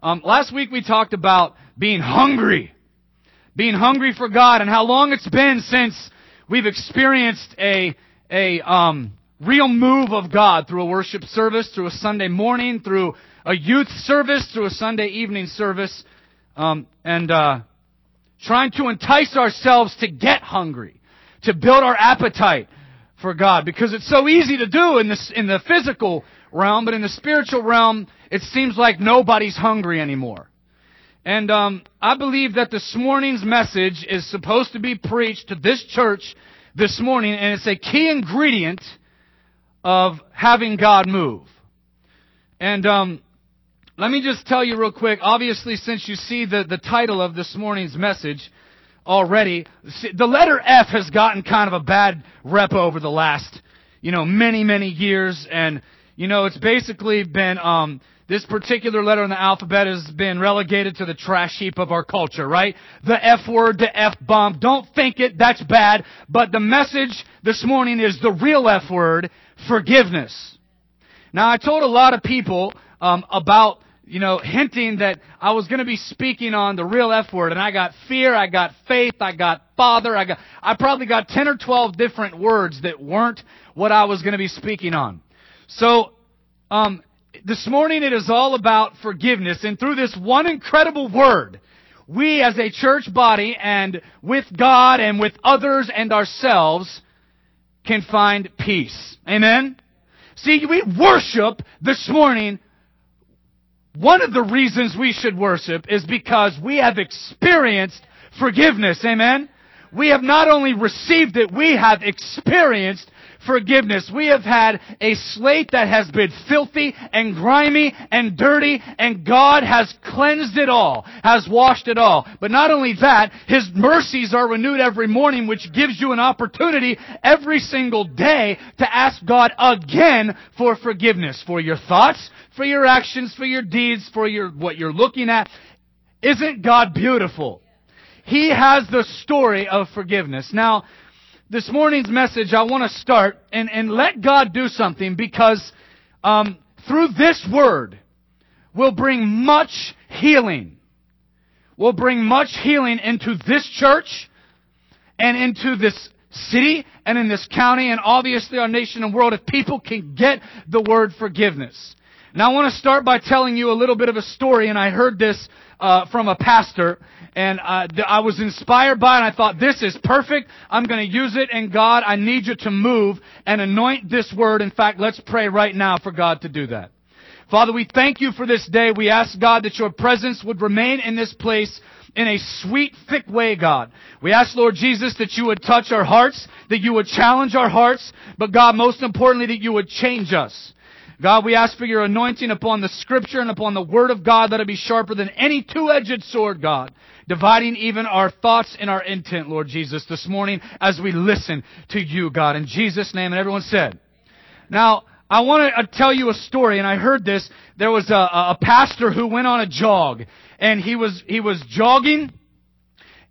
Um, last week we talked about being hungry, being hungry for God, and how long it's been since we've experienced a a um, real move of God through a worship service, through a Sunday morning, through a youth service, through a Sunday evening service, um, and uh, trying to entice ourselves to get hungry, to build our appetite for God, because it's so easy to do in this in the physical realm, but in the spiritual realm, it seems like nobody's hungry anymore. And um, I believe that this morning's message is supposed to be preached to this church this morning, and it's a key ingredient of having God move. And um, let me just tell you real quick. Obviously, since you see the, the title of this morning's message already, the letter F has gotten kind of a bad rep over the last, you know, many, many years. And, you know, it's basically been, um, this particular letter in the alphabet has been relegated to the trash heap of our culture, right? The F word, the F bomb. Don't think it, that's bad. But the message this morning is the real F word, forgiveness. Now, I told a lot of people um, about, you know, hinting that I was going to be speaking on the real F word, and I got fear, I got faith, I got father, I got, I probably got 10 or 12 different words that weren't what I was going to be speaking on. So, um, this morning it is all about forgiveness, and through this one incredible word, we as a church body and with God and with others and ourselves can find peace. Amen? See, we worship this morning. One of the reasons we should worship is because we have experienced forgiveness. Amen? We have not only received it, we have experienced forgiveness. We have had a slate that has been filthy and grimy and dirty and God has cleansed it all, has washed it all. But not only that, His mercies are renewed every morning, which gives you an opportunity every single day to ask God again for forgiveness for your thoughts, for your actions, for your deeds, for your, what you're looking at. Isn't God beautiful? He has the story of forgiveness. Now, this morning's message, I want to start and, and let God do something because um, through this word we'll bring much healing. We'll bring much healing into this church and into this city and in this county and obviously our nation and world if people can get the word forgiveness. Now I want to start by telling you a little bit of a story and I heard this uh, from a pastor and uh, I was inspired by it. And I thought, this is perfect. I'm going to use it. And God, I need you to move and anoint this word. In fact, let's pray right now for God to do that. Father, we thank you for this day. We ask God that your presence would remain in this place in a sweet, thick way, God. We ask, Lord Jesus, that you would touch our hearts, that you would challenge our hearts, but God, most importantly, that you would change us. God, we ask for your anointing upon the scripture and upon the word of God that it be sharper than any two-edged sword, God dividing even our thoughts and our intent, Lord Jesus, this morning as we listen to you, God. In Jesus' name, and everyone said. Now, I want to uh, tell you a story, and I heard this. There was a, a pastor who went on a jog, and he was he was jogging,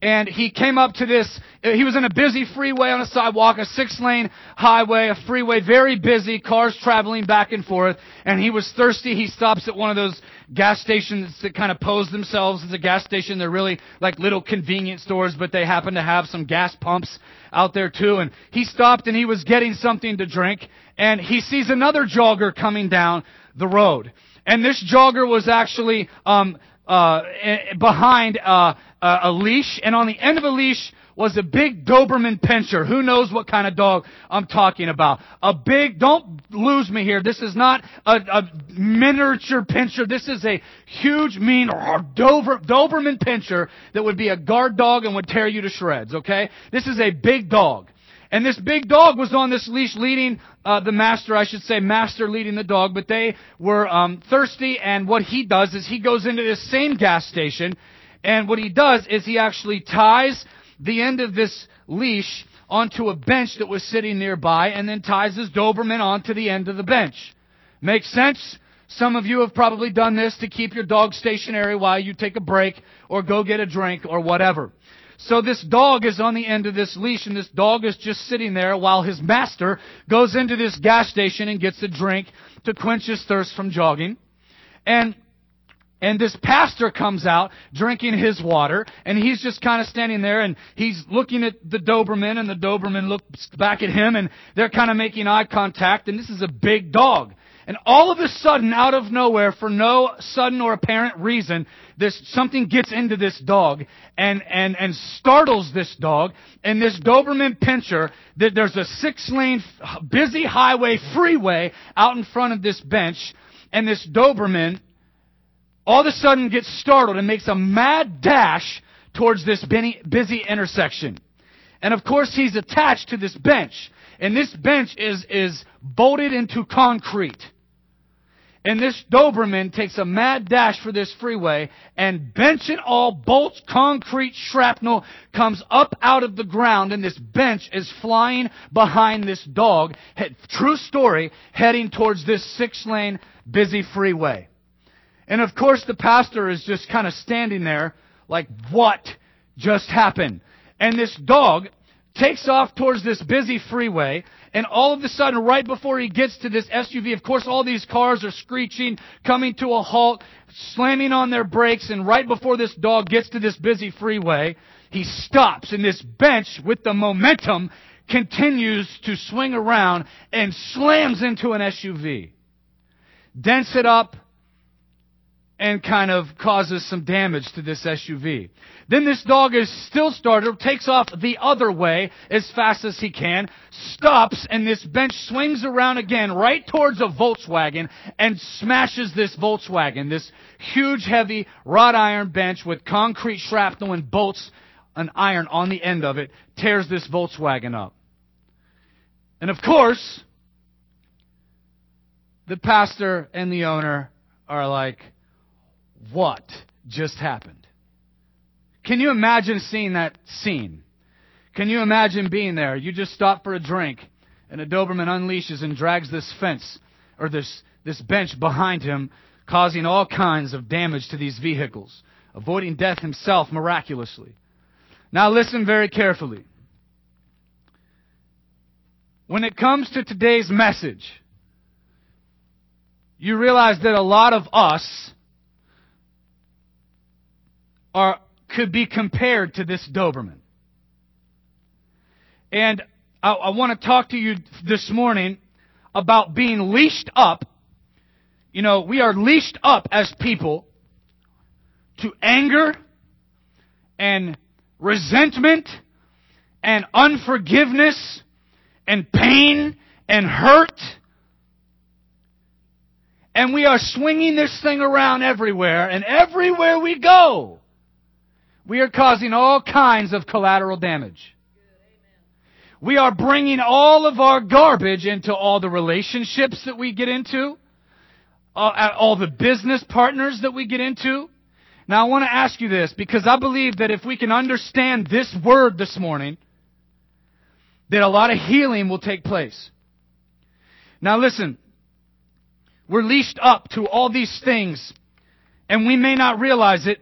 and he came up to this. He was in a busy freeway on a sidewalk, a six lane highway, a freeway, very busy, cars traveling back and forth. And he was thirsty. He stops at one of those gas stations that kind of pose themselves as a gas station. They're really like little convenience stores, but they happen to have some gas pumps out there too. And he stopped and he was getting something to drink. And he sees another jogger coming down the road. And this jogger was actually um, uh, behind uh, a leash, and on the end of a leash was a big Doberman Pinscher. Who knows what kind of dog I'm talking about? A big, don't lose me here. This is not a, a miniature Pinscher. This is a huge, mean Dober, Doberman Pinscher that would be a guard dog and would tear you to shreds, okay? This is a big dog. And this big dog was on this leash leading uh, the master, I should say, master leading the dog, but they were um, thirsty. And what he does is he goes into this same gas station, and what he does is he actually ties the end of this leash onto a bench that was sitting nearby, and then ties his Doberman onto the end of the bench. Makes sense? Some of you have probably done this to keep your dog stationary while you take a break or go get a drink or whatever. So this dog is on the end of this leash and this dog is just sitting there while his master goes into this gas station and gets a drink to quench his thirst from jogging. And And this pastor comes out drinking his water, and he's just kind of standing there, and he's looking at the Doberman, and the Doberman looks back at him, and they're kind of making eye contact, and this is a big dog. And all of a sudden, out of nowhere, for no sudden or apparent reason, this something gets into this dog and and and startles this dog. And this Doberman Pinscher, that there's a six-lane busy highway freeway out in front of this bench, and this Doberman all of a sudden gets startled and makes a mad dash towards this busy intersection. And of course he's attached to this bench. And this bench is, is bolted into concrete. And this Doberman takes a mad dash for this freeway and bench and all bolts concrete shrapnel comes up out of the ground and this bench is flying behind this dog. True story, heading towards this six lane busy freeway. And of course the pastor is just kind of standing there like, what just happened? And this dog takes off towards this busy freeway, and all of a sudden, right before he gets to this SUV, of course all these cars are screeching, coming to a halt, slamming on their brakes, and right before this dog gets to this busy freeway, he stops, and this bench, with the momentum, continues to swing around and slams into an SUV. Dents it up, and kind of causes some damage to this SUV. Then this dog is still startled, takes off the other way as fast as he can, stops, and this bench swings around again right towards a Volkswagen and smashes this Volkswagen, this huge heavy wrought iron bench with concrete shrapnel and bolts and iron on the end of it, tears this Volkswagen up. And of course, the pastor and the owner are like, what just happened? Can you imagine seeing that scene? Can you imagine being there? You just stop for a drink, and a Doberman unleashes and drags this fence or this, this bench behind him, causing all kinds of damage to these vehicles, avoiding death himself miraculously. Now listen very carefully. When it comes to today's message, you realize that a lot of us are, could be compared to this Doberman. And I, I want to talk to you this morning about being leashed up. You know, we are leashed up as people to anger and resentment and unforgiveness and pain and hurt. And we are swinging this thing around everywhere, and everywhere we go, we are causing all kinds of collateral damage. We are bringing all of our garbage into all the relationships that we get into, uh, all the business partners that we get into. Now I want to ask you this because I believe that if we can understand this word this morning, that a lot of healing will take place. Now listen, we're leashed up to all these things and we may not realize it,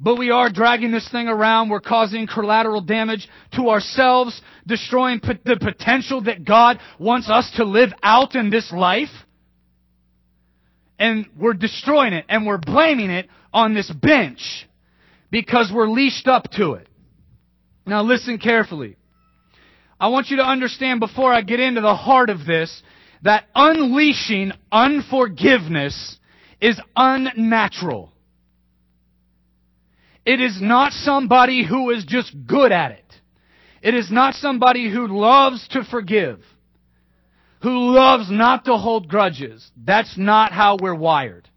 but we are dragging this thing around. We're causing collateral damage to ourselves, destroying the potential that God wants us to live out in this life. And we're destroying it and we're blaming it on this bench because we're leashed up to it. Now listen carefully. I want you to understand before I get into the heart of this that unleashing unforgiveness is unnatural. It is not somebody who is just good at it. It is not somebody who loves to forgive, who loves not to hold grudges. That's not how we're wired.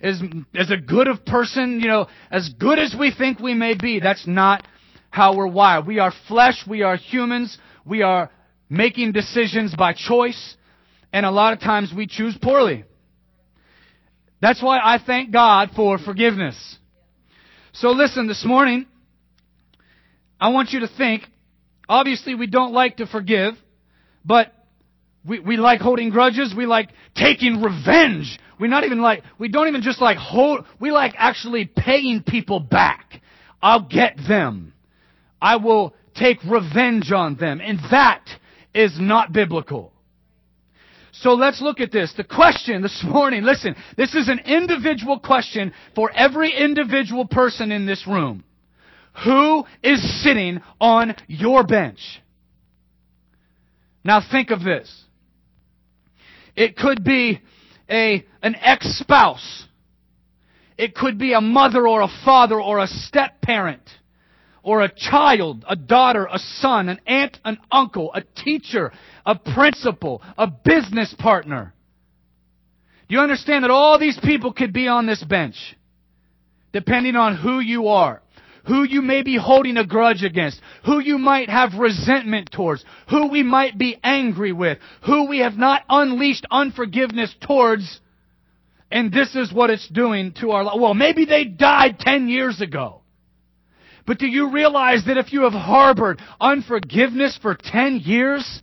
As, as a good of person, you know, as good as we think we may be, that's not how we're wired. We are flesh, we are humans, we are making decisions by choice, and a lot of times we choose poorly. That's why I thank God for forgiveness. So listen, this morning, I want you to think, obviously we don't like to forgive, but we, we like holding grudges, we like taking revenge. We not even like, we don't even just like hold, we like actually paying people back. I'll get them. I will take revenge on them. And that is not biblical. So let's look at this. The question this morning, listen, this is an individual question for every individual person in this room. Who is sitting on your bench? Now think of this. It could be a, an ex-spouse. It could be a mother or a father or a step parent or a child, a daughter, a son, an aunt, an uncle, a teacher, a principal, a business partner. Do you understand that all these people could be on this bench? Depending on who you are, who you may be holding a grudge against, who you might have resentment towards, who we might be angry with, who we have not unleashed unforgiveness towards, and this is what it's doing to our life. Well, maybe they died 10 years ago. But do you realize that if you have harbored unforgiveness for 10 years,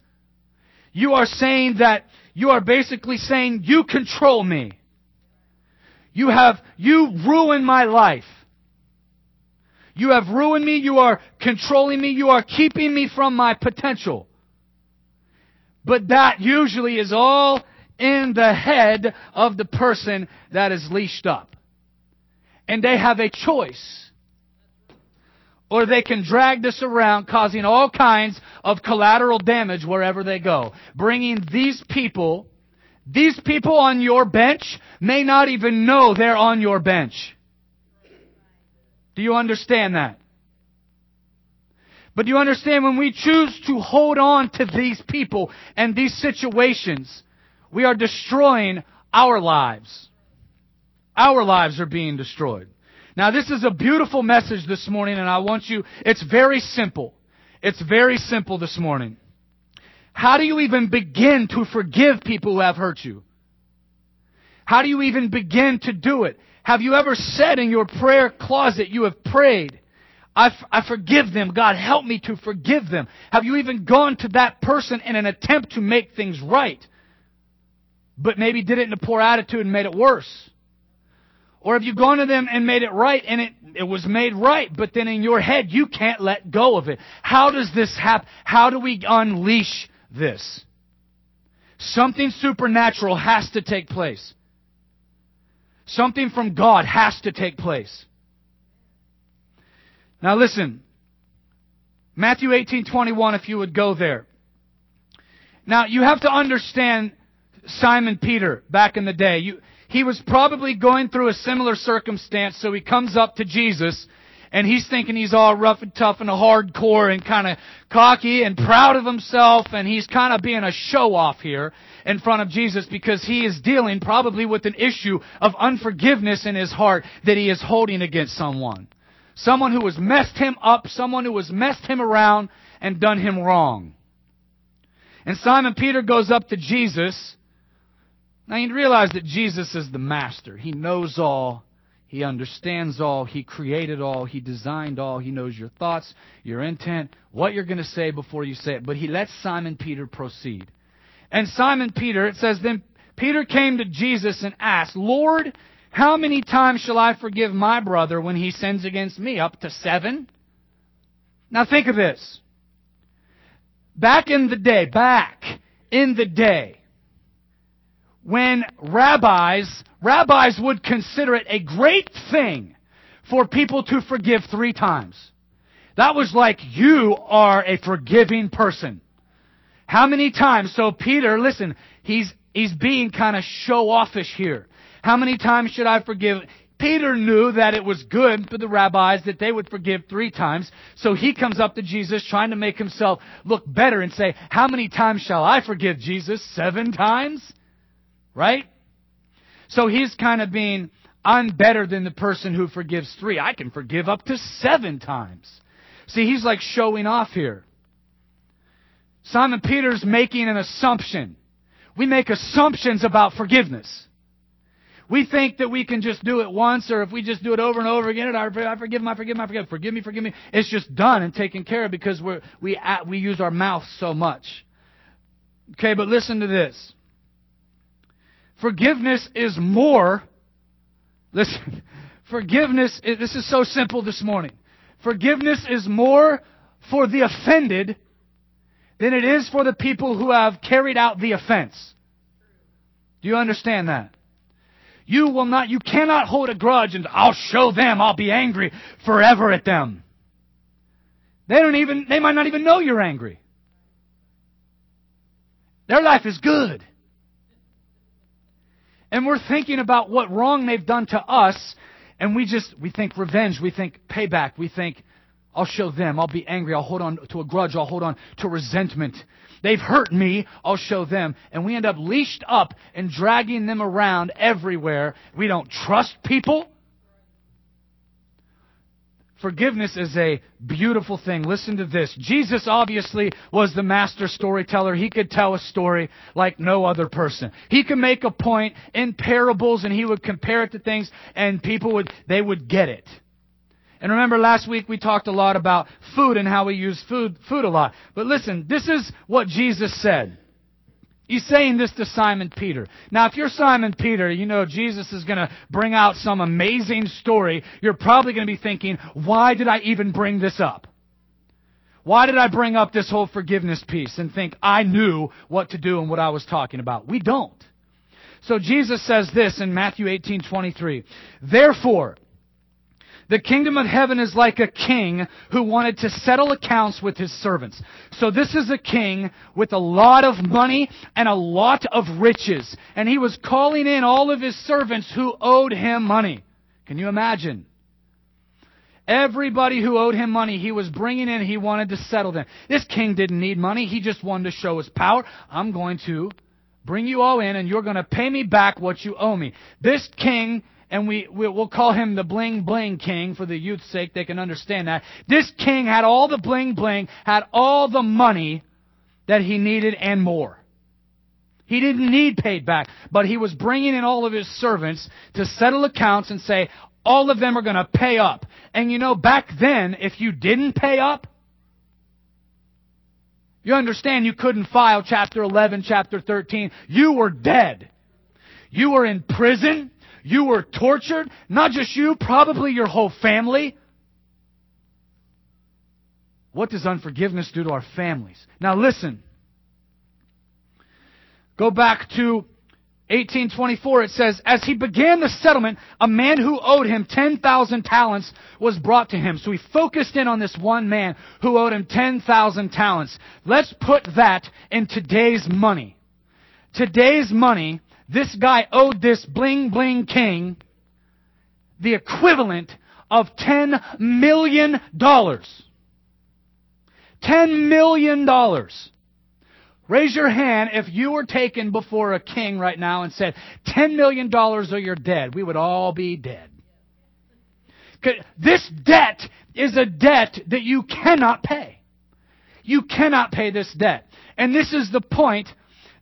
you are saying that you are basically saying, you control me. You have, you ruined my life. You have ruined me. You are controlling me. You are keeping me from my potential. But that usually is all in the head of the person that is leashed up. And they have a choice or they can drag this around, causing all kinds of collateral damage wherever they go. Bringing these people, these people on your bench may not even know they're on your bench. Do you understand that? But do you understand when we choose to hold on to these people and these situations, we are destroying our lives. Our lives are being destroyed. Now this is a beautiful message this morning and I want you, it's very simple. It's very simple this morning. How do you even begin to forgive people who have hurt you? How do you even begin to do it? Have you ever said in your prayer closet, you have prayed, I, f- I forgive them. God, help me to forgive them. Have you even gone to that person in an attempt to make things right? But maybe did it in a poor attitude and made it worse? Or have you gone to them and made it right and it, it was made right, but then in your head you can't let go of it? How does this happen? How do we unleash this? Something supernatural has to take place. Something from God has to take place. Now listen. Matthew 18:21 if you would go there. Now you have to understand Simon Peter back in the day. You he was probably going through a similar circumstance, so he comes up to Jesus and he's thinking he's all rough and tough and a hardcore and kind of cocky and proud of himself and he's kind of being a show off here in front of Jesus because he is dealing probably with an issue of unforgiveness in his heart that he is holding against someone. Someone who has messed him up, someone who has messed him around and done him wrong. And Simon Peter goes up to Jesus now you realize that Jesus is the master. He knows all. He understands all. He created all. He designed all. He knows your thoughts, your intent, what you're going to say before you say it. But he lets Simon Peter proceed. And Simon Peter, it says, then Peter came to Jesus and asked, Lord, how many times shall I forgive my brother when he sins against me? Up to seven? Now think of this. Back in the day, back in the day, when rabbis, rabbis would consider it a great thing for people to forgive three times. That was like, you are a forgiving person. How many times? So Peter, listen, he's, he's being kind of show offish here. How many times should I forgive? Peter knew that it was good for the rabbis that they would forgive three times. So he comes up to Jesus trying to make himself look better and say, how many times shall I forgive Jesus? Seven times? Right? So he's kind of being, I'm better than the person who forgives three. I can forgive up to seven times. See, he's like showing off here. Simon Peter's making an assumption. We make assumptions about forgiveness. We think that we can just do it once, or if we just do it over and over again, I forgive him, I forgive him, I forgive him, forgive me, forgive me. It's just done and taken care of because we're, we, we use our mouth so much. Okay, but listen to this. Forgiveness is more. Listen, forgiveness, is, this is so simple this morning. Forgiveness is more for the offended than it is for the people who have carried out the offense. Do you understand that? You will not, you cannot hold a grudge and I'll show them, I'll be angry forever at them. They don't even, they might not even know you're angry. Their life is good. And we're thinking about what wrong they've done to us, and we just, we think revenge, we think payback, we think, I'll show them, I'll be angry, I'll hold on to a grudge, I'll hold on to resentment. They've hurt me, I'll show them. And we end up leashed up and dragging them around everywhere. We don't trust people. Forgiveness is a beautiful thing. Listen to this. Jesus obviously was the master storyteller. He could tell a story like no other person. He could make a point in parables and he would compare it to things and people would, they would get it. And remember last week we talked a lot about food and how we use food, food a lot. But listen, this is what Jesus said. He's saying this to Simon Peter. Now, if you're Simon Peter, you know Jesus is going to bring out some amazing story. You're probably going to be thinking, why did I even bring this up? Why did I bring up this whole forgiveness piece and think I knew what to do and what I was talking about? We don't. So Jesus says this in Matthew 18:23. Therefore, the kingdom of heaven is like a king who wanted to settle accounts with his servants. So this is a king with a lot of money and a lot of riches. And he was calling in all of his servants who owed him money. Can you imagine? Everybody who owed him money, he was bringing in, he wanted to settle them. This king didn't need money, he just wanted to show his power. I'm going to bring you all in and you're going to pay me back what you owe me. This king and we, we'll call him the bling bling king for the youth's sake. They can understand that. This king had all the bling bling, had all the money that he needed and more. He didn't need paid back, but he was bringing in all of his servants to settle accounts and say, all of them are going to pay up. And you know, back then, if you didn't pay up, you understand you couldn't file chapter 11, chapter 13. You were dead. You were in prison. You were tortured. Not just you, probably your whole family. What does unforgiveness do to our families? Now listen. Go back to 1824. It says, As he began the settlement, a man who owed him 10,000 talents was brought to him. So he focused in on this one man who owed him 10,000 talents. Let's put that in today's money. Today's money this guy owed this bling bling king the equivalent of $10 million. $10 million. Raise your hand if you were taken before a king right now and said, $10 million or you're dead. We would all be dead. This debt is a debt that you cannot pay. You cannot pay this debt. And this is the point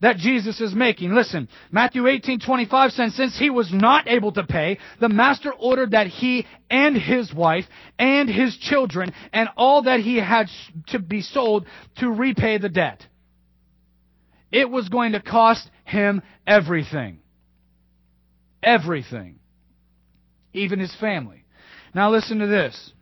that Jesus is making. Listen, Matthew 18:25 says, since he was not able to pay, the master ordered that he and his wife and his children and all that he had to be sold to repay the debt. It was going to cost him everything. Everything. Even his family. Now listen to this.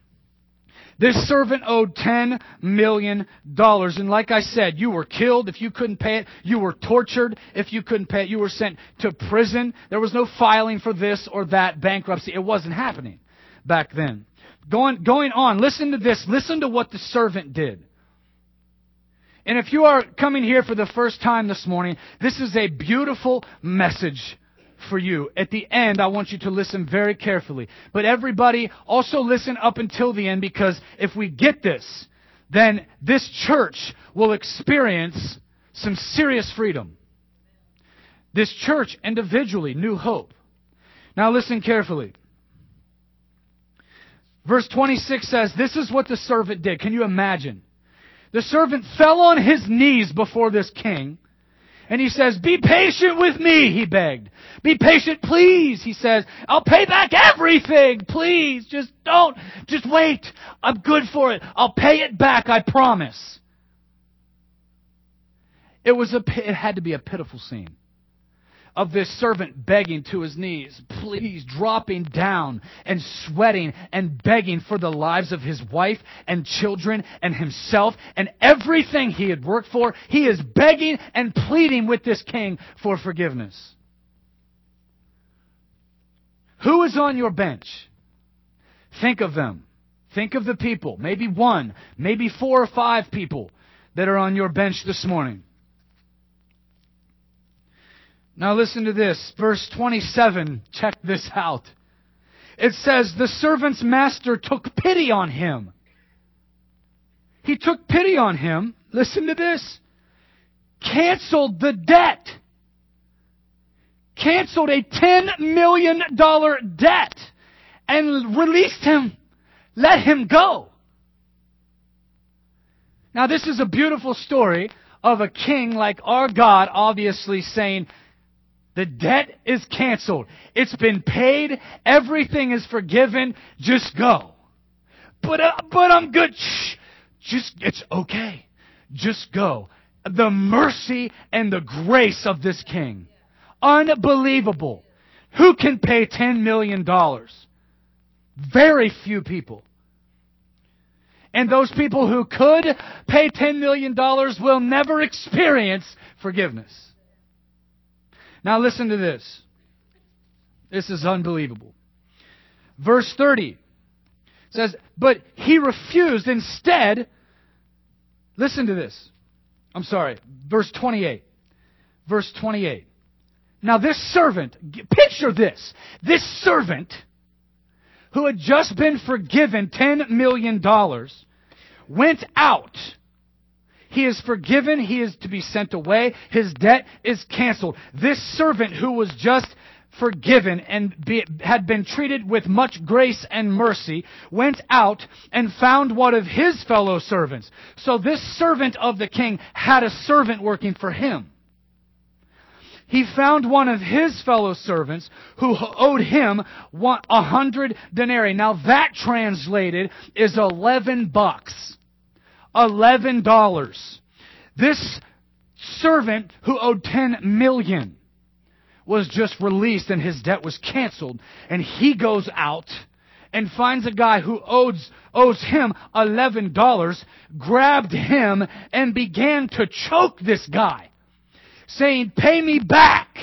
This servant owed $10 million. And like I said, you were killed if you couldn't pay it. You were tortured if you couldn't pay it. You were sent to prison. There was no filing for this or that bankruptcy. It wasn't happening back then. Going, going on, listen to this. Listen to what the servant did. And if you are coming here for the first time this morning, this is a beautiful message for you. At the end, I want you to listen very carefully. But everybody also listen up until the end because if we get this, then this church will experience some serious freedom. This church individually, new hope. Now listen carefully. Verse 26 says, This is what the servant did. Can you imagine? The servant fell on his knees before this king and he says, be patient with me, he begged. Be patient, please, he says. I'll pay back everything, please. Just don't, just wait. I'm good for it. I'll pay it back, I promise. It was a, it had to be a pitiful scene of this servant begging to his knees, please, dropping down and sweating and begging for the lives of his wife and children and himself and everything he had worked for. He is begging and pleading with this king for forgiveness. Who is on your bench? Think of them. Think of the people. Maybe one, maybe four or five people that are on your bench this morning. Now listen to this. Verse 27. Check this out. It says, the servant's master took pity on him. He took pity on him. Listen to this. Canceled the debt. Canceled a $10 million debt and released him. Let him go. Now this is a beautiful story of a king like our God obviously saying, the debt is canceled. It's been paid. Everything is forgiven. Just go. But, uh, but I'm good. Shh. Just, it's okay. Just go. The mercy and the grace of this king. Unbelievable. Who can pay $10 million? Very few people. And those people who could pay $10 million will never experience forgiveness. Now listen to this. This is unbelievable. Verse 30 says, But he refused instead. Listen to this. I'm sorry. Verse 28. Verse 28. Now this servant, picture this. This servant who had just been forgiven $10 million went out he is forgiven. He is to be sent away. His debt is canceled. This servant who was just forgiven and be, had been treated with much grace and mercy went out and found one of his fellow servants. So this servant of the king had a servant working for him. He found one of his fellow servants who owed him a hundred denarii. Now that translated is eleven bucks. $11. This servant who owed 10 million was just released and his debt was canceled. And he goes out and finds a guy who owes, owes him $11, grabbed him and began to choke this guy, saying, pay me back.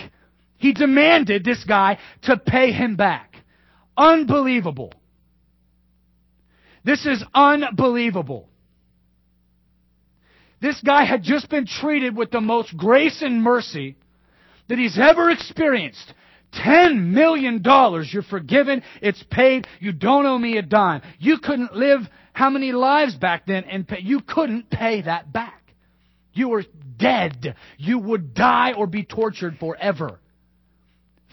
He demanded this guy to pay him back. Unbelievable. This is unbelievable. This guy had just been treated with the most grace and mercy that he's ever experienced. Ten million dollars. You're forgiven. It's paid. You don't owe me a dime. You couldn't live how many lives back then and pay. You couldn't pay that back. You were dead. You would die or be tortured forever.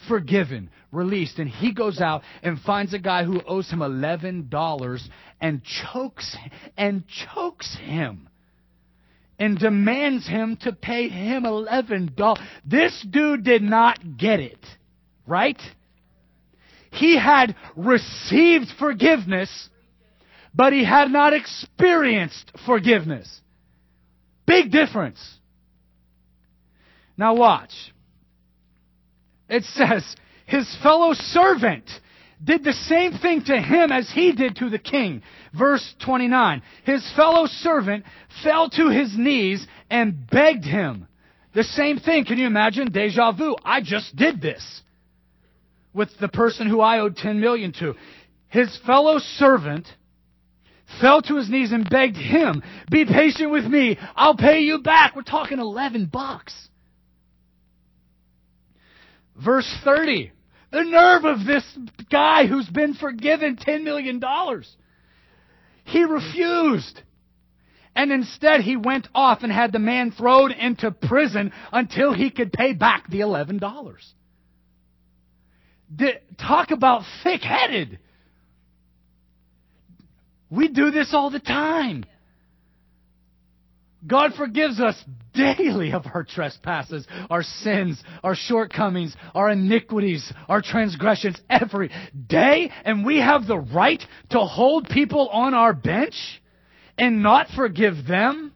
Forgiven, released. And he goes out and finds a guy who owes him $11 and chokes, and chokes him and demands him to pay him $11. This dude did not get it, right? He had received forgiveness, but he had not experienced forgiveness. Big difference. Now watch. It says, his fellow servant did the same thing to him as he did to the king. Verse 29. His fellow servant fell to his knees and begged him. The same thing. Can you imagine? Deja vu. I just did this with the person who I owed 10 million to. His fellow servant fell to his knees and begged him, be patient with me. I'll pay you back. We're talking 11 bucks. Verse 30. The nerve of this guy who's been forgiven $10 million. He refused. And instead he went off and had the man thrown into prison until he could pay back the $11. talk about thick-headed. We do this all the time. God forgives us daily of our trespasses, our sins, our shortcomings, our iniquities, our transgressions every day. And we have the right to hold people on our bench and not forgive them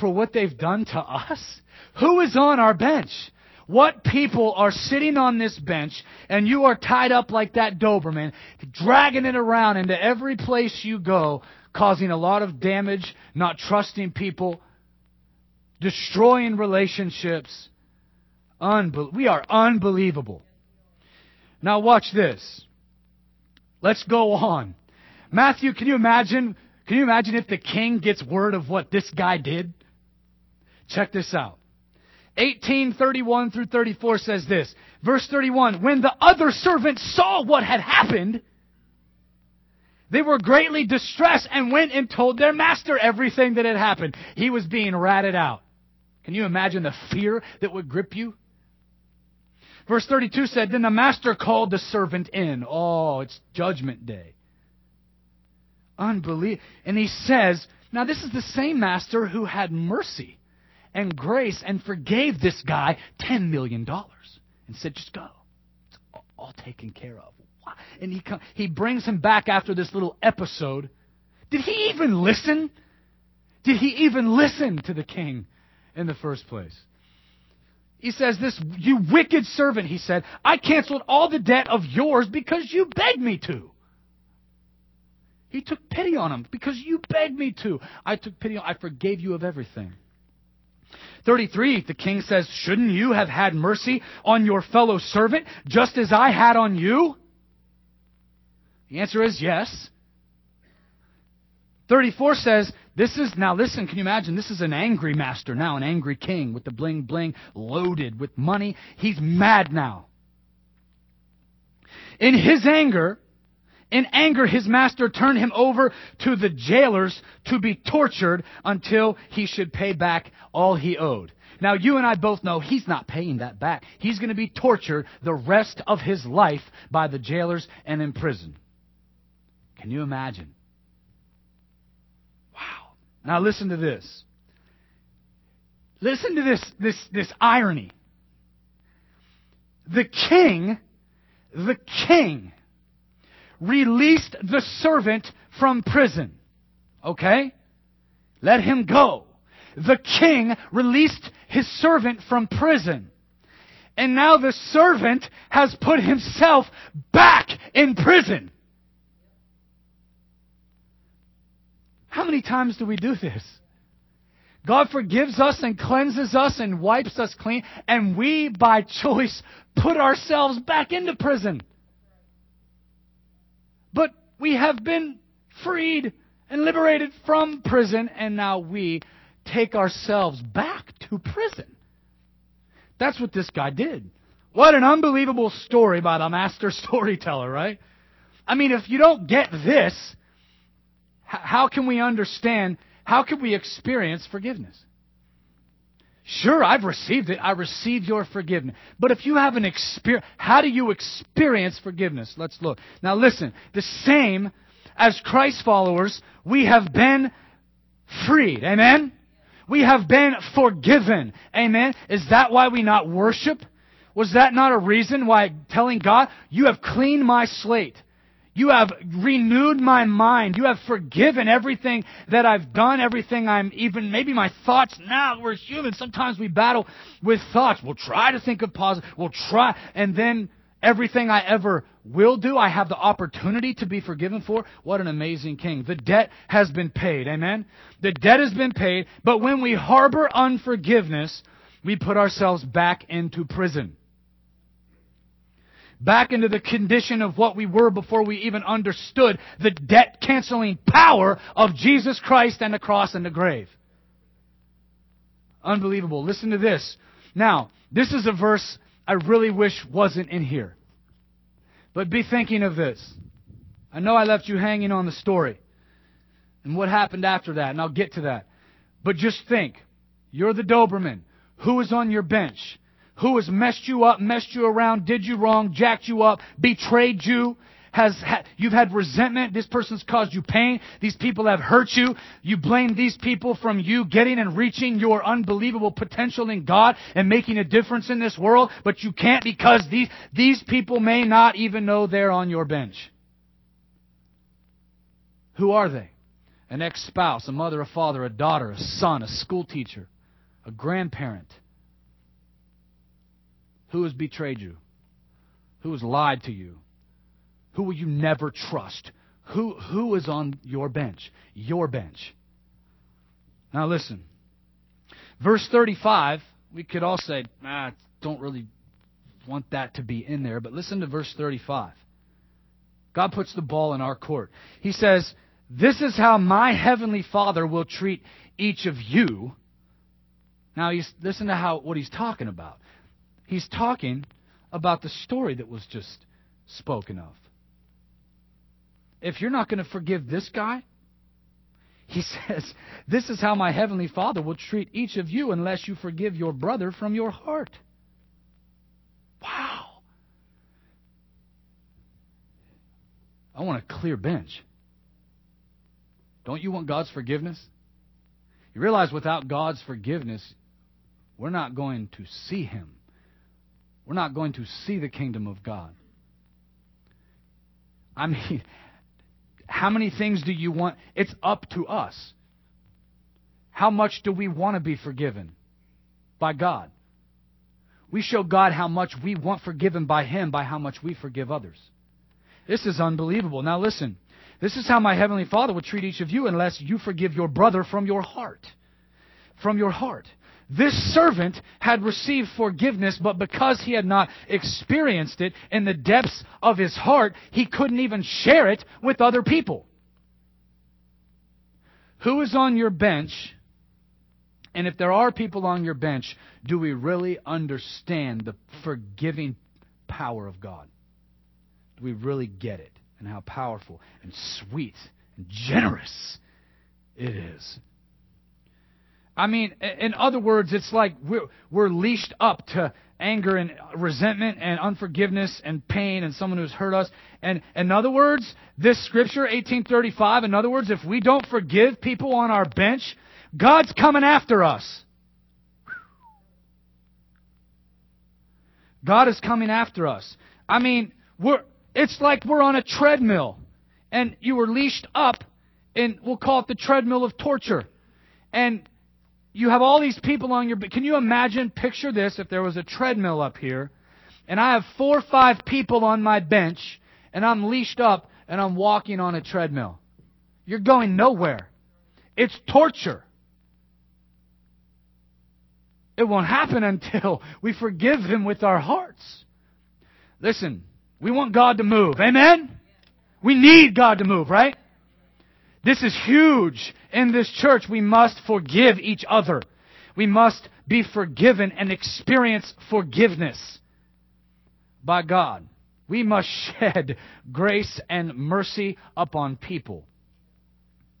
for what they've done to us? Who is on our bench? What people are sitting on this bench and you are tied up like that Doberman, dragging it around into every place you go, causing a lot of damage, not trusting people, destroying relationships. We are unbelievable. Now watch this. Let's go on. Matthew, can you imagine? Can you imagine if the king gets word of what this guy did? Check this out. 1831 through 34 says this. Verse 31, when the other servants saw what had happened, they were greatly distressed and went and told their master everything that had happened. He was being ratted out. Can you imagine the fear that would grip you? Verse 32 said, Then the master called the servant in. Oh, it's judgment day. Unbelievable. And he says, Now this is the same master who had mercy and grace and forgave this guy $10 million and said, Just go. It's all taken care of. And he, he brings him back after this little episode. Did he even listen? Did he even listen to the king in the first place? He says, This, you wicked servant, he said, I canceled all the debt of yours because you begged me to. He took pity on him because you begged me to. I took pity on I forgave you of everything. 33, the king says, Shouldn't you have had mercy on your fellow servant just as I had on you? The answer is yes. 34 says, this is, now listen, can you imagine? This is an angry master now, an angry king with the bling bling loaded with money. He's mad now. In his anger, in anger, his master turned him over to the jailers to be tortured until he should pay back all he owed. Now, you and I both know he's not paying that back. He's going to be tortured the rest of his life by the jailers and in prison. Can you imagine? Now listen to this. Listen to this, this, this irony. The king, the king released the servant from prison. Okay? Let him go. The king released his servant from prison. And now the servant has put himself back in prison. Many times do we do this? God forgives us and cleanses us and wipes us clean, and we, by choice, put ourselves back into prison. But we have been freed and liberated from prison, and now we take ourselves back to prison. That's what this guy did. What an unbelievable story by the master storyteller, right? I mean, if you don't get this, how can we understand, how can we experience forgiveness? Sure, I've received it. I received your forgiveness. But if you have an experience, how do you experience forgiveness? Let's look. Now listen, the same as Christ followers, we have been freed. Amen? We have been forgiven. Amen? Is that why we not worship? Was that not a reason why telling God, you have cleaned my slate? You have renewed my mind. You have forgiven everything that I've done, everything I'm even, maybe my thoughts now. We're human. Sometimes we battle with thoughts. We'll try to think of positive. We'll try. And then everything I ever will do, I have the opportunity to be forgiven for. What an amazing king. The debt has been paid. Amen? The debt has been paid. But when we harbor unforgiveness, we put ourselves back into prison back into the condition of what we were before we even understood the debt canceling power of Jesus Christ and the cross and the grave. Unbelievable. Listen to this. Now, this is a verse I really wish wasn't in here. But be thinking of this. I know I left you hanging on the story and what happened after that, and I'll get to that. But just think. You're the Doberman. Who is on your bench? Who has messed you up, messed you around, did you wrong, jacked you up, betrayed you, has ha- you've had resentment. This person's caused you pain. These people have hurt you. You blame these people from you getting and reaching your unbelievable potential in God and making a difference in this world, but you can't because these these people may not even know they're on your bench. Who are they? An ex-spouse, a mother, a father, a daughter, a son, a school teacher, a grandparent who has betrayed you? Who has lied to you? Who will you never trust? Who, who is on your bench? Your bench. Now listen. Verse 35, we could all say, ah, don't really want that to be in there, but listen to verse 35. God puts the ball in our court. He says, This is how my heavenly Father will treat each of you. Now, he's, listen to how, what he's talking about. He's talking about the story that was just spoken of. If you're not going to forgive this guy, he says, This is how my heavenly Father will treat each of you unless you forgive your brother from your heart. Wow. I want a clear bench. Don't you want God's forgiveness? You realize without God's forgiveness, we're not going to see Him. We're not going to see the kingdom of God. I mean, how many things do you want? It's up to us. How much do we want to be forgiven by God? We show God how much we want forgiven by Him by how much we forgive others. This is unbelievable. Now listen. This is how my Heavenly Father would treat each of you unless you forgive your brother from your heart. From your heart. This servant had received forgiveness, but because he had not experienced it in the depths of his heart, he couldn't even share it with other people. Who is on your bench? And if there are people on your bench, do we really understand the forgiving power of God? Do we really get it? And how powerful and sweet and generous it is. I mean, in other words, it's like we're, we're leashed up to anger and resentment and unforgiveness and pain and someone who's hurt us. And in other words, this scripture, 1835, in other words, if we don't forgive people on our bench, God's coming after us. God is coming after us. I mean, we're, it's like we're on a treadmill and you were leashed up in, we'll call it the treadmill of torture. And you have all these people on your. Can you imagine? Picture this: if there was a treadmill up here, and I have four or five people on my bench, and I'm leashed up, and I'm walking on a treadmill. You're going nowhere. It's torture. It won't happen until we forgive Him with our hearts. Listen, we want God to move. Amen? We need God to move, right? This is huge. In this church, we must forgive each other. We must be forgiven and experience forgiveness by God. We must shed grace and mercy upon people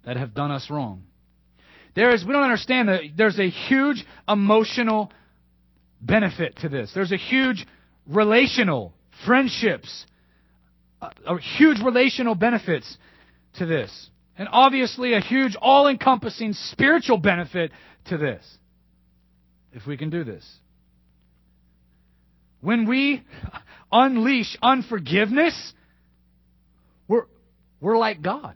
that have done us wrong. There is, we don't understand that there's a huge emotional benefit to this. There's a huge relational, friendships, a huge relational benefits to this. And obviously, a huge, all encompassing spiritual benefit to this. If we can do this. When we unleash unforgiveness, we're, we're like God.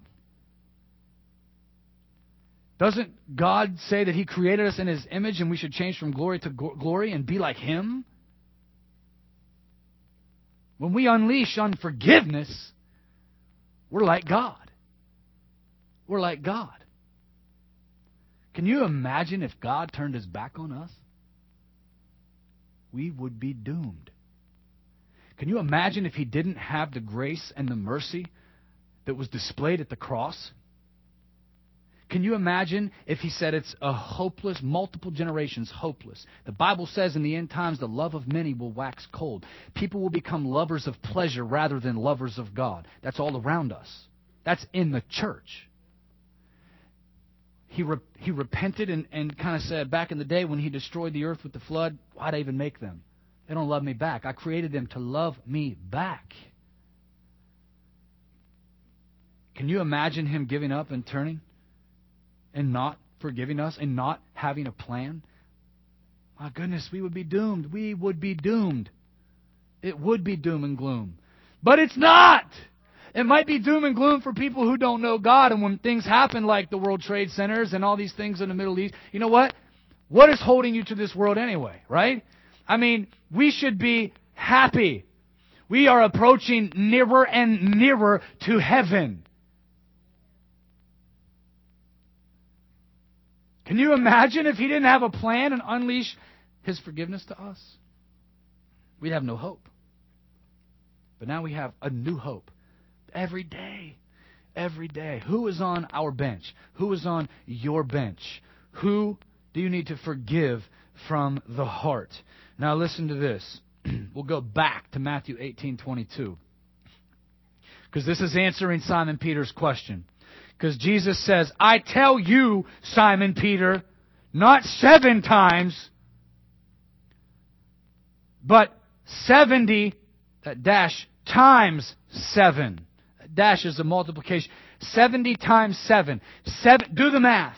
Doesn't God say that He created us in His image and we should change from glory to glory and be like Him? When we unleash unforgiveness, we're like God. We're like God. Can you imagine if God turned his back on us? We would be doomed. Can you imagine if he didn't have the grace and the mercy that was displayed at the cross? Can you imagine if he said it's a hopeless, multiple generations hopeless? The Bible says in the end times the love of many will wax cold. People will become lovers of pleasure rather than lovers of God. That's all around us. That's in the church he, re- he repented and, and kind of said, back in the day when he destroyed the earth with the flood, why'd I even make them? They don't love me back. I created them to love me back. Can you imagine him giving up and turning and not forgiving us and not having a plan? My goodness, we would be doomed. We would be doomed. It would be doom and gloom. But it's not! It might be doom and gloom for people who don't know God. And when things happen like the World Trade Centers and all these things in the Middle East, you know what? What is holding you to this world anyway, right? I mean, we should be happy. We are approaching nearer and nearer to heaven. Can you imagine if he didn't have a plan and unleash his forgiveness to us? we'd have no hope. But now we have a new hope every day. Every day. Who is on our bench? Who is on your bench? Who do you need to forgive from the heart? Now listen to this. we'll go back to Matthew 18:22. Because this is answering Simon Peter's question. Because Jesus says, "I tell you, Simon Peter, not 7 times, but 70 that dash times 7." Dash is a multiplication. 70 times 7. seven do the math.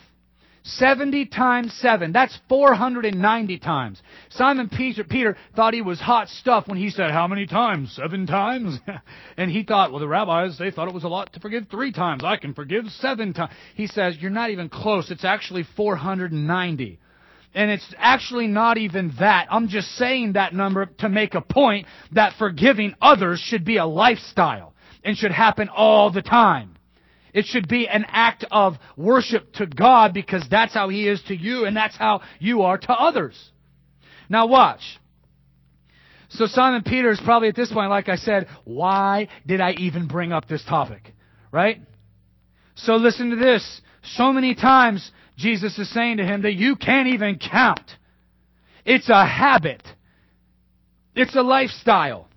70 times 7. That's 490 times. Simon Peter, Peter thought he was hot stuff when he said, How many times? Seven times? and he thought, Well, the rabbis, they thought it was a lot to forgive three times. I can forgive seven times. He says, You're not even close. It's actually 490. And it's actually not even that. I'm just saying that number to make a point that forgiving others should be a lifestyle and should happen all the time. It should be an act of worship to God because that's how He is to you and that's how you are to others. Now watch. So Simon Peter is probably at this point, like I said, why did I even bring up this topic? Right? So listen to this. So many times Jesus is saying to him that you can't even count. It's a habit. It's a lifestyle.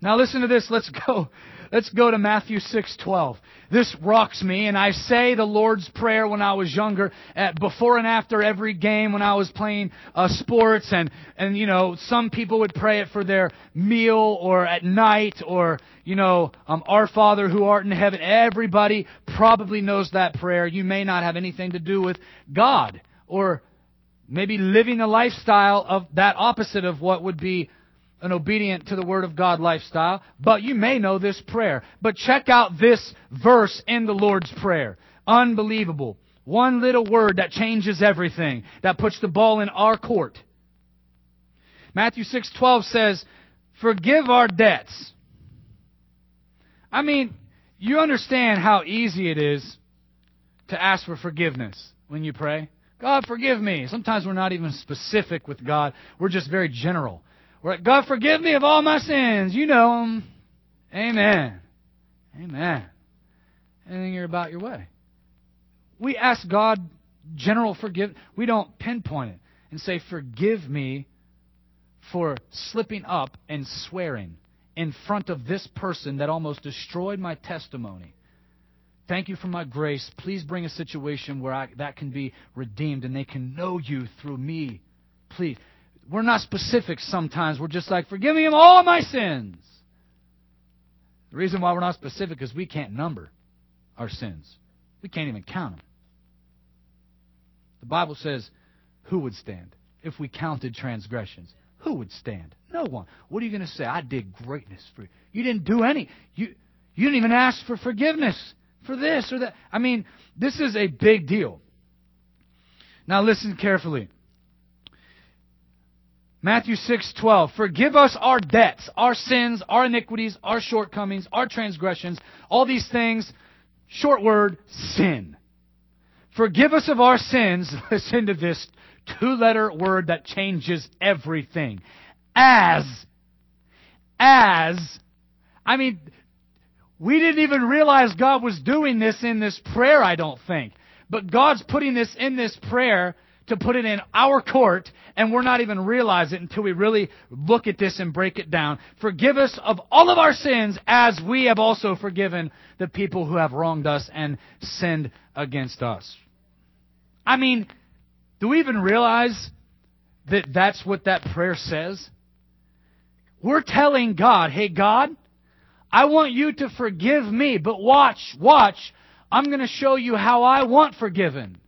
Now listen to this. Let's go. Let's go to Matthew 6:12. This rocks me and I say the Lord's prayer when I was younger at, before and after every game when I was playing uh, sports and and you know some people would pray it for their meal or at night or you know um, our Father who art in heaven. Everybody probably knows that prayer. You may not have anything to do with God or maybe living a lifestyle of that opposite of what would be an obedient to the Word of God lifestyle, but you may know this prayer. But check out this verse in the Lord's Prayer. Unbelievable. One little word that changes everything, that puts the ball in our court. Matthew 6:12 says, "Forgive our debts." I mean, you understand how easy it is to ask for forgiveness when you pray. God, forgive me. Sometimes we're not even specific with God. We're just very general. God, forgive me of all my sins. You know them. Amen. Amen. Anything you're about your way. We ask God general forgive. We don't pinpoint it and say, Forgive me for slipping up and swearing in front of this person that almost destroyed my testimony. Thank you for my grace. Please bring a situation where I, that can be redeemed and they can know you through me. Please we're not specific sometimes. We're just like, forgive me of all my sins. The reason why we're not specific is we can't number our sins. We can't even count them. The Bible says, who would stand if we counted transgressions? Who would stand? No one. What are you going to say? I did greatness for you. You didn't do any. You, you didn't even ask for forgiveness for this or that. I mean, this is a big deal. Now listen carefully. Matthew 6:12 Forgive us our debts, our sins, our iniquities, our shortcomings, our transgressions, all these things, short word, sin. Forgive us of our sins, listen to this two-letter word that changes everything. As as I mean we didn't even realize God was doing this in this prayer, I don't think. But God's putting this in this prayer to put it in our court, and we're not even realize it until we really look at this and break it down. Forgive us of all of our sins as we have also forgiven the people who have wronged us and sinned against us. I mean, do we even realize that that's what that prayer says? We're telling God, hey God, I want you to forgive me, but watch, watch, I'm going to show you how I want forgiven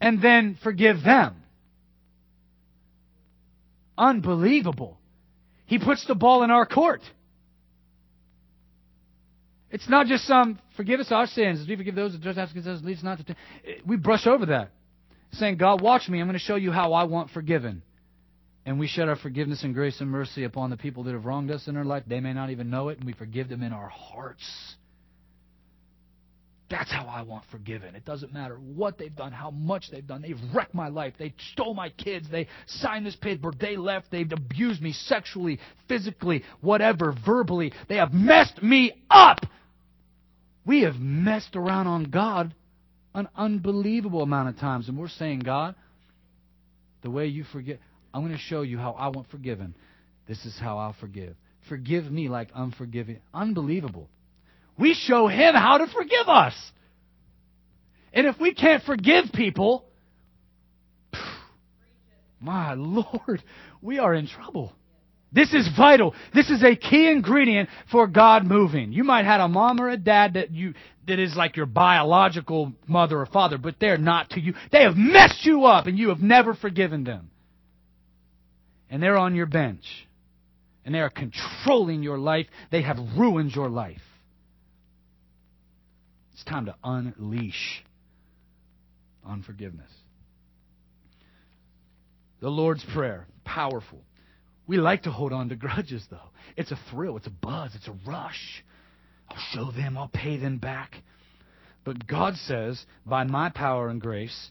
and then forgive them. Unbelievable. He puts the ball in our court. It's not just some forgive us our sins as we forgive those that trespass against us. Lead us not to. We brush over that, saying, "God, watch me. I'm going to show you how I want forgiven." And we shed our forgiveness and grace and mercy upon the people that have wronged us in our life. They may not even know it, and we forgive them in our hearts. That's how I want forgiven. It doesn't matter what they've done, how much they've done. They've wrecked my life. They stole my kids. They signed this paper. They left. They've abused me sexually, physically, whatever, verbally. They have messed me up. We have messed around on God an unbelievable amount of times. And we're saying, God, the way you forgive, I'm going to show you how I want forgiven. This is how I'll forgive. Forgive me like I'm forgiving. Unbelievable. We show Him how to forgive us. And if we can't forgive people, my Lord, we are in trouble. This is vital. This is a key ingredient for God moving. You might have a mom or a dad that you that is like your biological mother or father, but they're not to you. They have messed you up and you have never forgiven them. And they're on your bench. And they are controlling your life. They have ruined your life. It's time to unleash unforgiveness. The Lord's Prayer, powerful. We like to hold on to grudges, though. It's a thrill, it's a buzz, it's a rush. I'll show them, I'll pay them back. But God says, by my power and grace,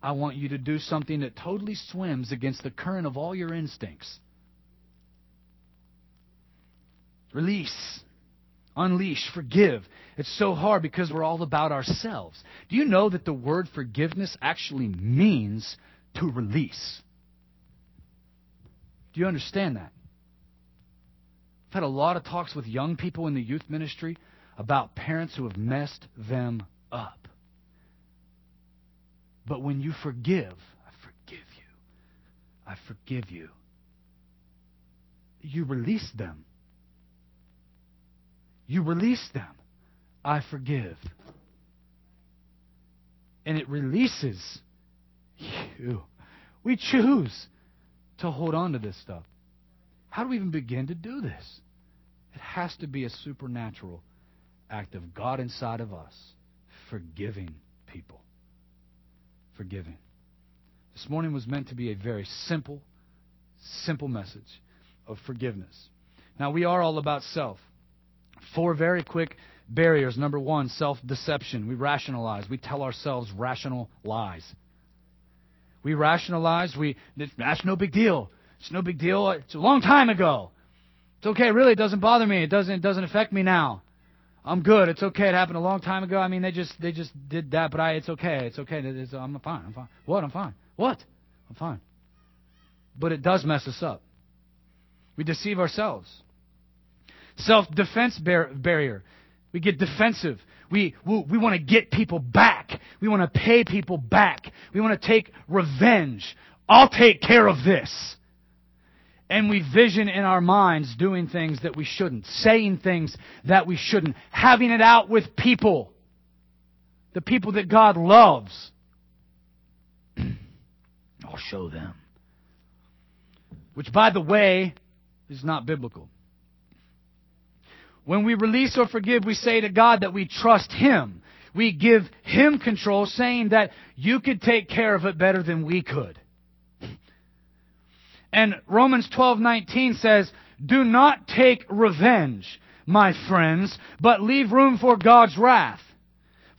I want you to do something that totally swims against the current of all your instincts. Release, unleash, forgive. It's so hard because we're all about ourselves. Do you know that the word forgiveness actually means to release? Do you understand that? I've had a lot of talks with young people in the youth ministry about parents who have messed them up. But when you forgive, I forgive you. I forgive you. You release them. You release them. I forgive. And it releases you. We choose to hold on to this stuff. How do we even begin to do this? It has to be a supernatural act of God inside of us, forgiving people. Forgiving. This morning was meant to be a very simple, simple message of forgiveness. Now, we are all about self. Four very quick barriers. Number one, self deception. We rationalize, we tell ourselves rational lies. We rationalize. We that's no big deal. It's no big deal. It's a long time ago. It's okay. Really, it doesn't bother me. It doesn't. It doesn't affect me now. I'm good. It's okay. It happened a long time ago. I mean, they just they just did that, but I. It's okay. It's okay. It's, I'm fine. I'm fine. What? I'm fine. What? I'm fine. But it does mess us up. We deceive ourselves. Self defense bar- barrier. We get defensive. We, we, we want to get people back. We want to pay people back. We want to take revenge. I'll take care of this. And we vision in our minds doing things that we shouldn't, saying things that we shouldn't, having it out with people. The people that God loves. I'll show them. Which, by the way, is not biblical. When we release or forgive, we say to God that we trust Him. We give Him control, saying that you could take care of it better than we could. And Romans 12:19 says, "Do not take revenge, my friends, but leave room for God's wrath.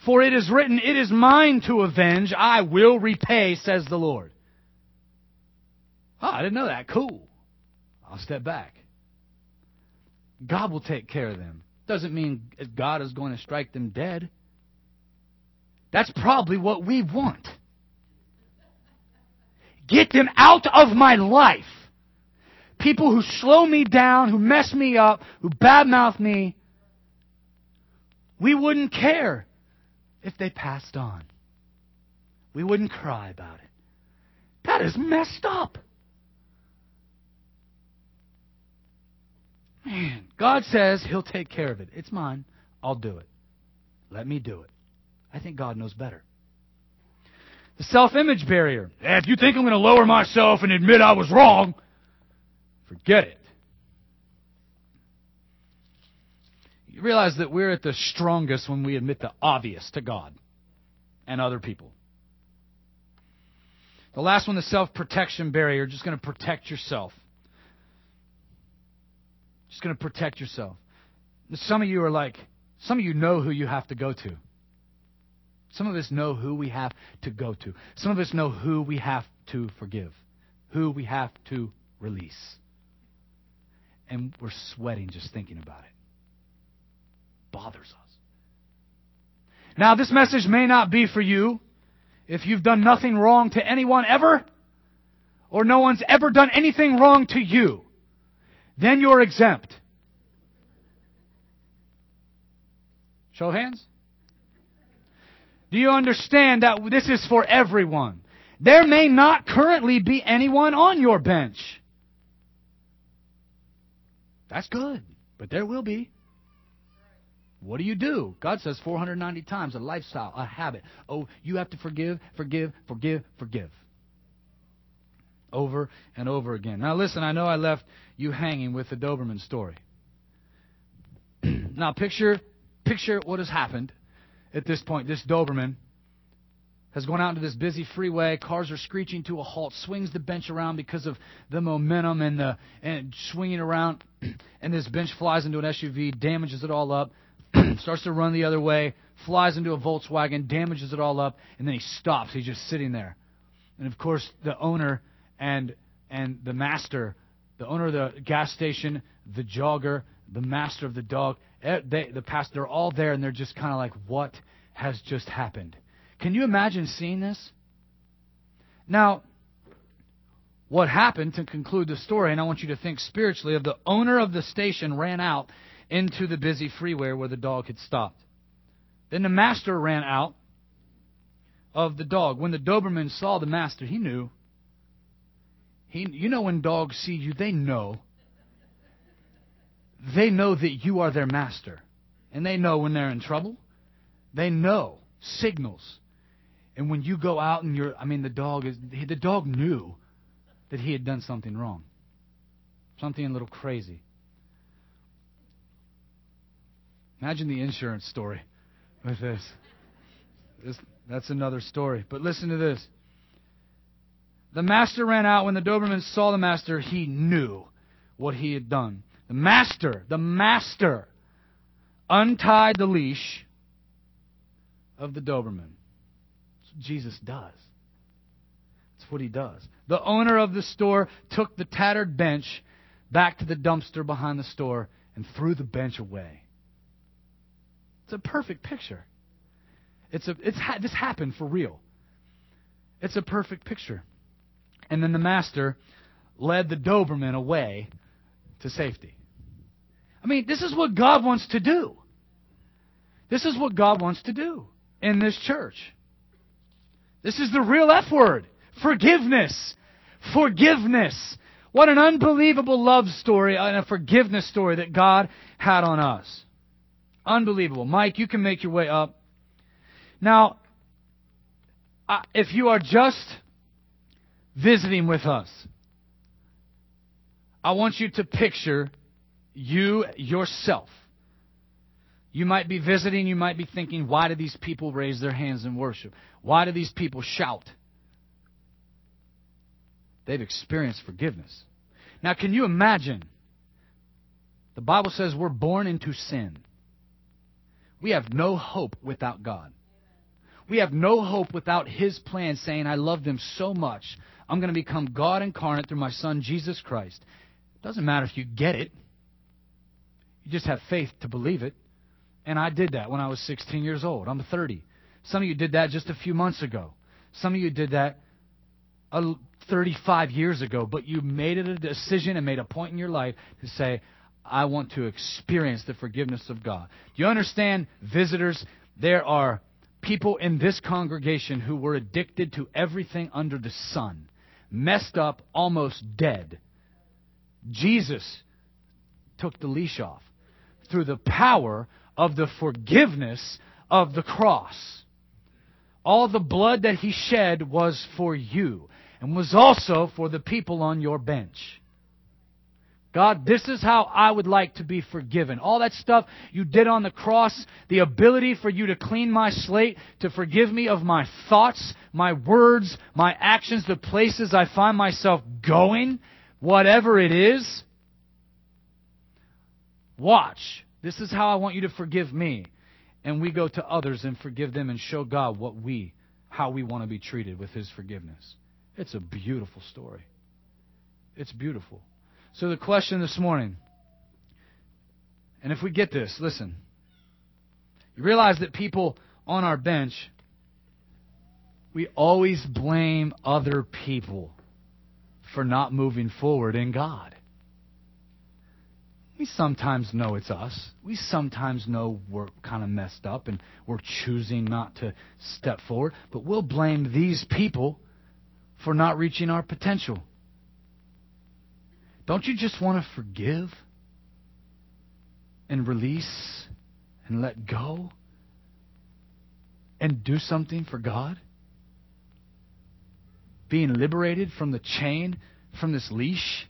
For it is written, it is mine to avenge, I will repay, says the Lord." Oh, I didn't know that. Cool. I'll step back. God will take care of them. Doesn't mean God is going to strike them dead. That's probably what we want. Get them out of my life. People who slow me down, who mess me up, who badmouth me. We wouldn't care if they passed on. We wouldn't cry about it. That is messed up. Man, God says He'll take care of it. It's mine. I'll do it. Let me do it. I think God knows better. The self image barrier. If you think I'm going to lower myself and admit I was wrong, forget it. You realize that we're at the strongest when we admit the obvious to God and other people. The last one, the self protection barrier, just going to protect yourself. Just going to protect yourself. Some of you are like, some of you know who you have to go to. Some of us know who we have to go to. Some of us know who we have to forgive, who we have to release. And we're sweating just thinking about it. Bothers us. Now, this message may not be for you if you've done nothing wrong to anyone ever, or no one's ever done anything wrong to you. Then you're exempt. Show hands. Do you understand that this is for everyone? There may not currently be anyone on your bench. That's good, but there will be. What do you do? God says 490 times a lifestyle, a habit. Oh, you have to forgive, forgive, forgive, forgive. Over and over again. Now, listen, I know I left you hanging with the Doberman story. now, picture, picture what has happened at this point. This Doberman has gone out into this busy freeway. Cars are screeching to a halt. Swings the bench around because of the momentum and the and swinging around. And this bench flies into an SUV, damages it all up. starts to run the other way, flies into a Volkswagen, damages it all up, and then he stops. He's just sitting there. And of course, the owner and and the master, the owner of the gas station, the jogger, the master of the dog, eh, they, the pastor, they're all there, and they're just kind of like, what has just happened? Can you imagine seeing this? Now, what happened to conclude the story, and I want you to think spiritually of the owner of the station ran out into the busy freeway where the dog had stopped. Then the master ran out of the dog. When the Doberman saw the master, he knew. He, you know, when dogs see you, they know. They know that you are their master. And they know when they're in trouble. They know signals. And when you go out and you're, I mean, the dog is, the dog knew that he had done something wrong. Something a little crazy. Imagine the insurance story with this. this. That's another story. But listen to this. The master ran out. When the Doberman saw the master, he knew what he had done. The master, the master, untied the leash of the Doberman. Jesus does. That's what he does. The owner of the store took the tattered bench back to the dumpster behind the store and threw the bench away. It's a perfect picture. It's a, it's, ha- this happened for real. It's a perfect picture. And then the master led the Doberman away to safety. I mean, this is what God wants to do. This is what God wants to do in this church. This is the real F word. Forgiveness. Forgiveness. What an unbelievable love story and a forgiveness story that God had on us. Unbelievable. Mike, you can make your way up. Now, if you are just visiting with us, I want you to picture you yourself you might be visiting, you might be thinking, why do these people raise their hands in worship? Why do these people shout? They've experienced forgiveness. Now, can you imagine? The Bible says we're born into sin. We have no hope without God. We have no hope without His plan saying, I love them so much, I'm going to become God incarnate through my Son, Jesus Christ. It doesn't matter if you get it, you just have faith to believe it. And I did that when I was 16 years old. I'm 30. Some of you did that just a few months ago. Some of you did that 35 years ago, but you made it a decision and made a point in your life to say, I want to experience the forgiveness of God. Do you understand, visitors? There are people in this congregation who were addicted to everything under the sun, messed up, almost dead. Jesus took the leash off through the power of the forgiveness of the cross. All the blood that he shed was for you and was also for the people on your bench. God, this is how I would like to be forgiven. All that stuff you did on the cross, the ability for you to clean my slate, to forgive me of my thoughts, my words, my actions, the places I find myself going, whatever it is. Watch this is how I want you to forgive me. and we go to others and forgive them and show God what we, how we want to be treated with His forgiveness. It's a beautiful story. It's beautiful. So the question this morning, and if we get this, listen. You realize that people on our bench, we always blame other people for not moving forward in God. We sometimes know it's us. We sometimes know we're kind of messed up and we're choosing not to step forward, but we'll blame these people for not reaching our potential. Don't you just want to forgive and release and let go and do something for God? Being liberated from the chain, from this leash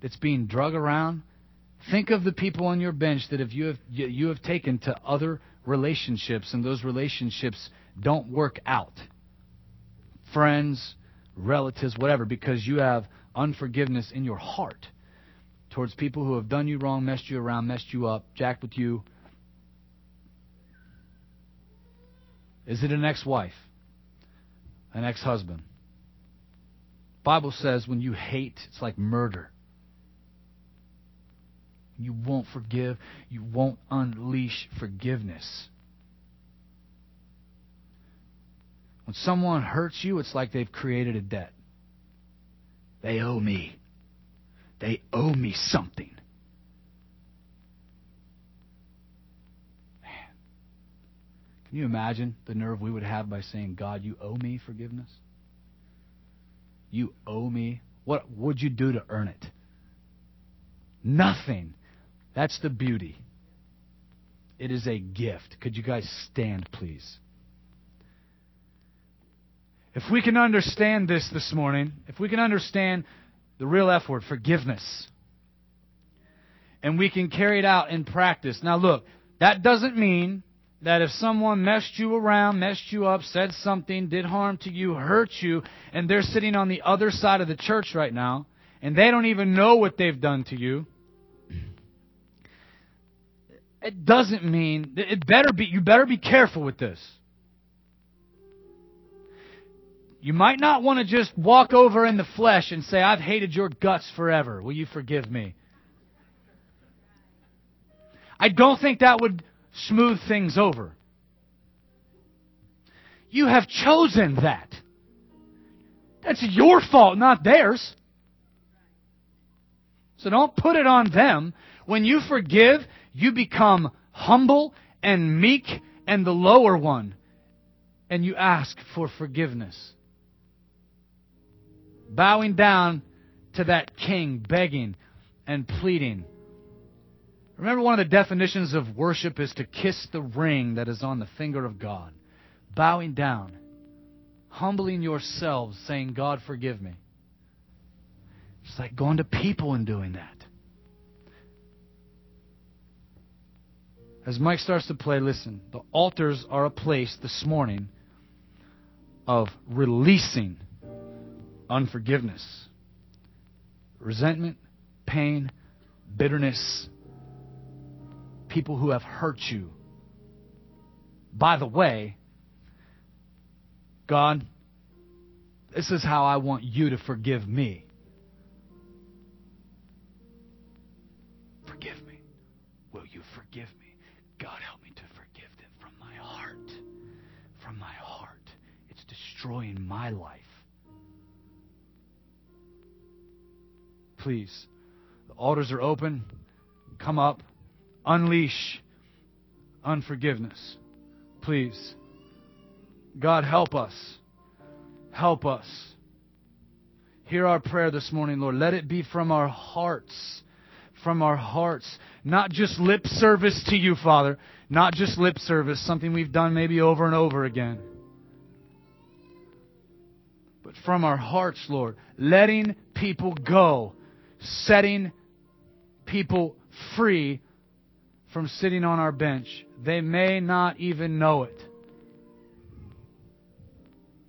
that's being drug around. Think of the people on your bench that if you have you have taken to other relationships and those relationships don't work out. Friends, relatives, whatever, because you have unforgiveness in your heart towards people who have done you wrong, messed you around, messed you up, jacked with you. Is it an ex-wife? An ex-husband? Bible says when you hate, it's like murder. You won't forgive, you won't unleash forgiveness. When someone hurts you, it's like they've created a debt. They owe me. They owe me something. Man. Can you imagine the nerve we would have by saying, God, you owe me forgiveness? You owe me. What would you do to earn it? Nothing. That's the beauty. It is a gift. Could you guys stand, please? If we can understand this this morning, if we can understand the real F word, forgiveness, and we can carry it out in practice. Now, look, that doesn't mean that if someone messed you around, messed you up, said something, did harm to you, hurt you, and they're sitting on the other side of the church right now, and they don't even know what they've done to you, it doesn't mean it better be you better be careful with this. You might not want to just walk over in the flesh and say, I've hated your guts forever. Will you forgive me? I don't think that would smooth things over. You have chosen that. That's your fault, not theirs. So don't put it on them. When you forgive, you become humble and meek and the lower one. And you ask for forgiveness bowing down to that king, begging and pleading. Remember, one of the definitions of worship is to kiss the ring that is on the finger of God. Bowing down, humbling yourselves, saying, God, forgive me. It's like going to people and doing that. As Mike starts to play, listen, the altars are a place this morning of releasing unforgiveness, resentment, pain, bitterness, people who have hurt you. By the way, God, this is how I want you to forgive me. Forgive me. Will you forgive me? God, help me to forgive them from my heart. From my heart. It's destroying my life. Please. The altars are open. Come up. Unleash unforgiveness. Please. God, help us. Help us. Hear our prayer this morning, Lord. Let it be from our hearts. From our hearts. Not just lip service to you, Father. Not just lip service, something we've done maybe over and over again. But from our hearts, Lord. Letting people go setting people free from sitting on our bench. They may not even know it.